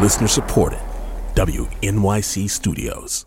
Listener supported. WNYC Studios.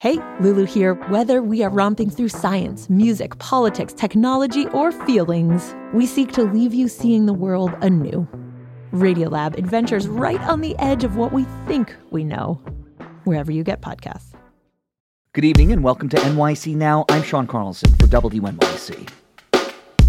Hey, Lulu here. Whether we are romping through science, music, politics, technology, or feelings, we seek to leave you seeing the world anew. Radiolab adventures right on the edge of what we think we know, wherever you get podcasts. Good evening and welcome to NYC Now. I'm Sean Carlson for WNYC.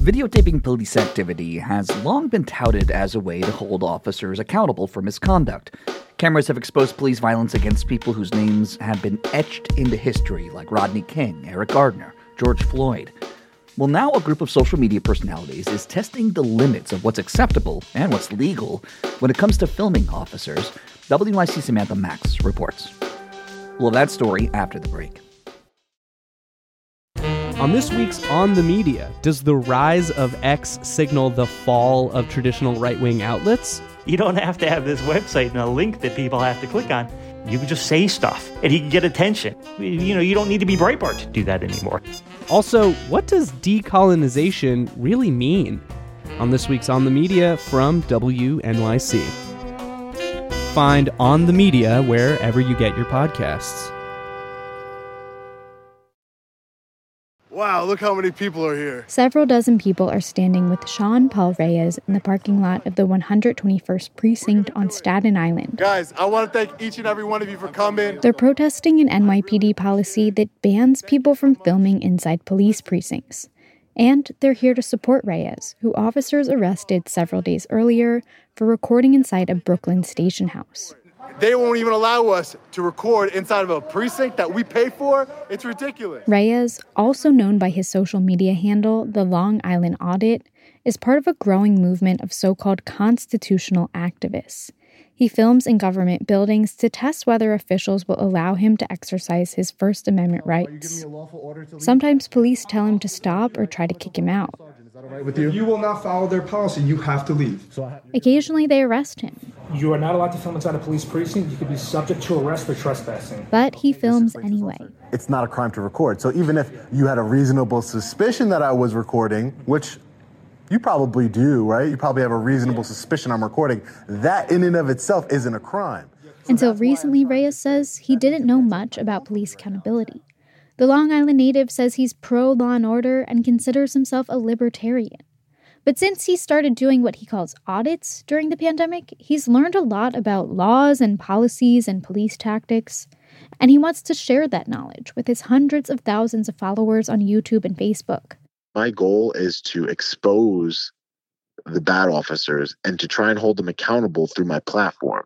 Videotaping police activity has long been touted as a way to hold officers accountable for misconduct. Cameras have exposed police violence against people whose names have been etched into history, like Rodney King, Eric Garner, George Floyd. Well, now a group of social media personalities is testing the limits of what's acceptable and what's legal when it comes to filming officers. WNYC Samantha Max reports. Well, that story after the break. On this week's On the Media, does the rise of X signal the fall of traditional right wing outlets? You don't have to have this website and a link that people have to click on. You can just say stuff and you can get attention. You know, you don't need to be Breitbart to do that anymore. Also, what does decolonization really mean? On this week's On the Media from WNYC. Find On the Media wherever you get your podcasts. Wow, look how many people are here. Several dozen people are standing with Sean Paul Reyes in the parking lot of the 121st Precinct on Staten Island. Guys, I want to thank each and every one of you for coming. They're protesting an NYPD policy that bans people from filming inside police precincts. And they're here to support Reyes, who officers arrested several days earlier for recording inside a Brooklyn station house. They won't even allow us to record inside of a precinct that we pay for. It's ridiculous. Reyes, also known by his social media handle, The Long Island Audit, is part of a growing movement of so called constitutional activists. He films in government buildings to test whether officials will allow him to exercise his First Amendment rights. Sometimes police tell him to stop or try to kick him out. If you will not follow their policy, you have to leave. Occasionally, they arrest him. You are not allowed to film inside a police precinct. You could be subject to arrest for trespassing. But he films anyway. It's not a crime to record. So even if you had a reasonable suspicion that I was recording, which you probably do, right? You probably have a reasonable suspicion I'm recording. That in and of itself isn't a crime. Until recently, Reyes says he didn't know much about police accountability. The Long Island native says he's pro law and order and considers himself a libertarian. But since he started doing what he calls audits during the pandemic, he's learned a lot about laws and policies and police tactics. And he wants to share that knowledge with his hundreds of thousands of followers on YouTube and Facebook. My goal is to expose the bad officers and to try and hold them accountable through my platform.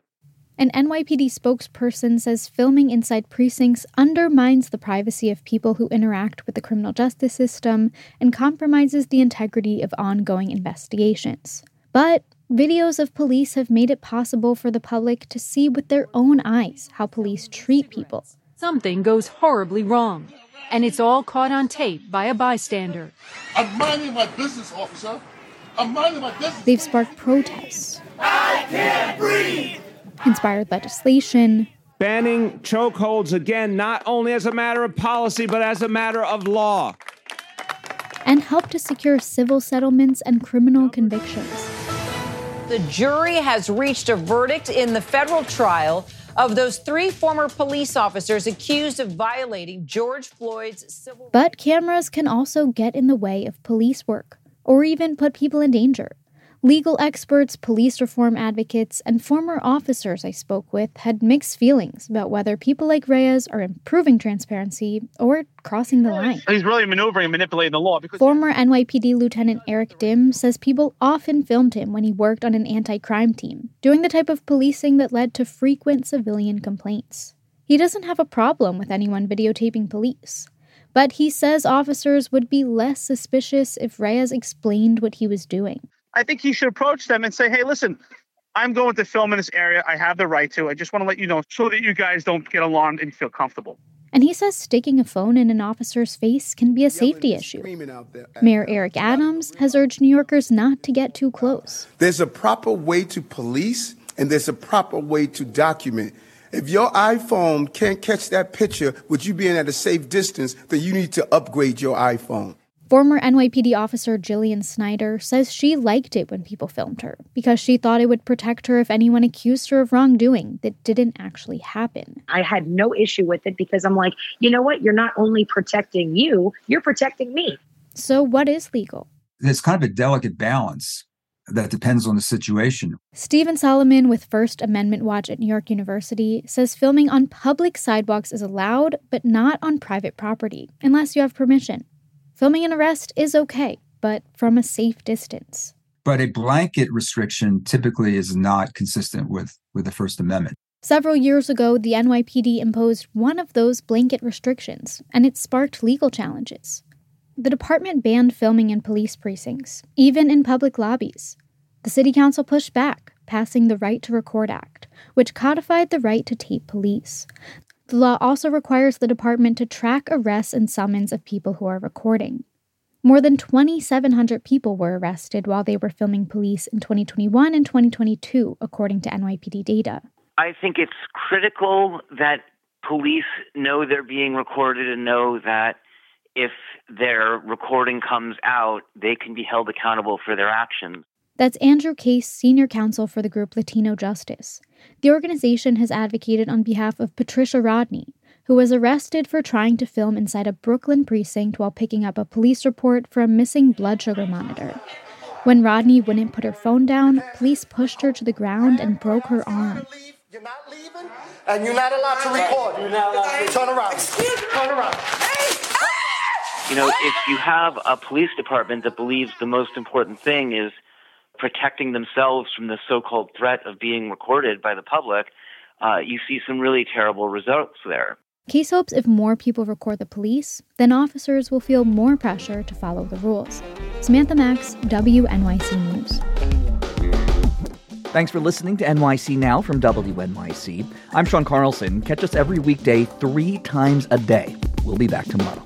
An NYPD spokesperson says filming inside precincts undermines the privacy of people who interact with the criminal justice system and compromises the integrity of ongoing investigations. But videos of police have made it possible for the public to see with their own eyes how police treat people. Something goes horribly wrong, and it's all caught on tape by a bystander. I'm minding my business, officer. I'm minding my business. They've sparked protests. I can't breathe inspired legislation. Banning chokeholds again, not only as a matter of policy, but as a matter of law. And help to secure civil settlements and criminal convictions. The jury has reached a verdict in the federal trial of those three former police officers accused of violating George Floyd's civil But cameras can also get in the way of police work or even put people in danger. Legal experts, police reform advocates, and former officers I spoke with had mixed feelings about whether people like Reyes are improving transparency or crossing the line. He's really maneuvering and manipulating the law. Because- former NYPD Lieutenant Eric Dim says people often filmed him when he worked on an anti crime team, doing the type of policing that led to frequent civilian complaints. He doesn't have a problem with anyone videotaping police. But he says officers would be less suspicious if Reyes explained what he was doing. I think he should approach them and say, hey, listen, I'm going to film in this area. I have the right to. I just want to let you know so that you guys don't get alarmed and feel comfortable. And he says sticking a phone in an officer's face can be a safety issue. Mayor Eric Adams has urged New Yorkers not to get too close. There's a proper way to police and there's a proper way to document. If your iPhone can't catch that picture with you being at a safe distance, then you need to upgrade your iPhone. Former NYPD officer Jillian Snider says she liked it when people filmed her because she thought it would protect her if anyone accused her of wrongdoing that didn't actually happen. I had no issue with it because I'm like, you know what? You're not only protecting you, you're protecting me. So, what is legal? It's kind of a delicate balance that depends on the situation. Stephen Solomon with First Amendment Watch at New York University says filming on public sidewalks is allowed, but not on private property, unless you have permission. Filming an arrest is okay, but from a safe distance. But a blanket restriction typically is not consistent with, with the First Amendment. Several years ago, the NYPD imposed one of those blanket restrictions, and it sparked legal challenges. The department banned filming in police precincts, even in public lobbies. The city council pushed back, passing the Right to Record Act, which codified the right to tape police. The law also requires the department to track arrests and summons of people who are recording. More than 2,700 people were arrested while they were filming police in 2021 and 2022, according to NYPD data. I think it's critical that police know they're being recorded and know that if their recording comes out, they can be held accountable for their actions. That's Andrew Case, senior counsel for the group Latino Justice. The organization has advocated on behalf of Patricia Rodney, who was arrested for trying to film inside a Brooklyn precinct while picking up a police report for a missing blood sugar monitor. When Rodney wouldn't put her phone down, police pushed her to the ground and broke her arm. You're not leaving, and you're not allowed to record. You're not allowed to turn around. Turn around. You know, if you have a police department that believes the most important thing is protecting themselves from the so-called threat of being recorded by the public, uh, you see some really terrible results there. Case hopes if more people record the police, then officers will feel more pressure to follow the rules. Samantha Max, WNYC News. Thanks for listening to NYC Now from WNYC. I'm Sean Carlson. Catch us every weekday, three times a day. We'll be back tomorrow.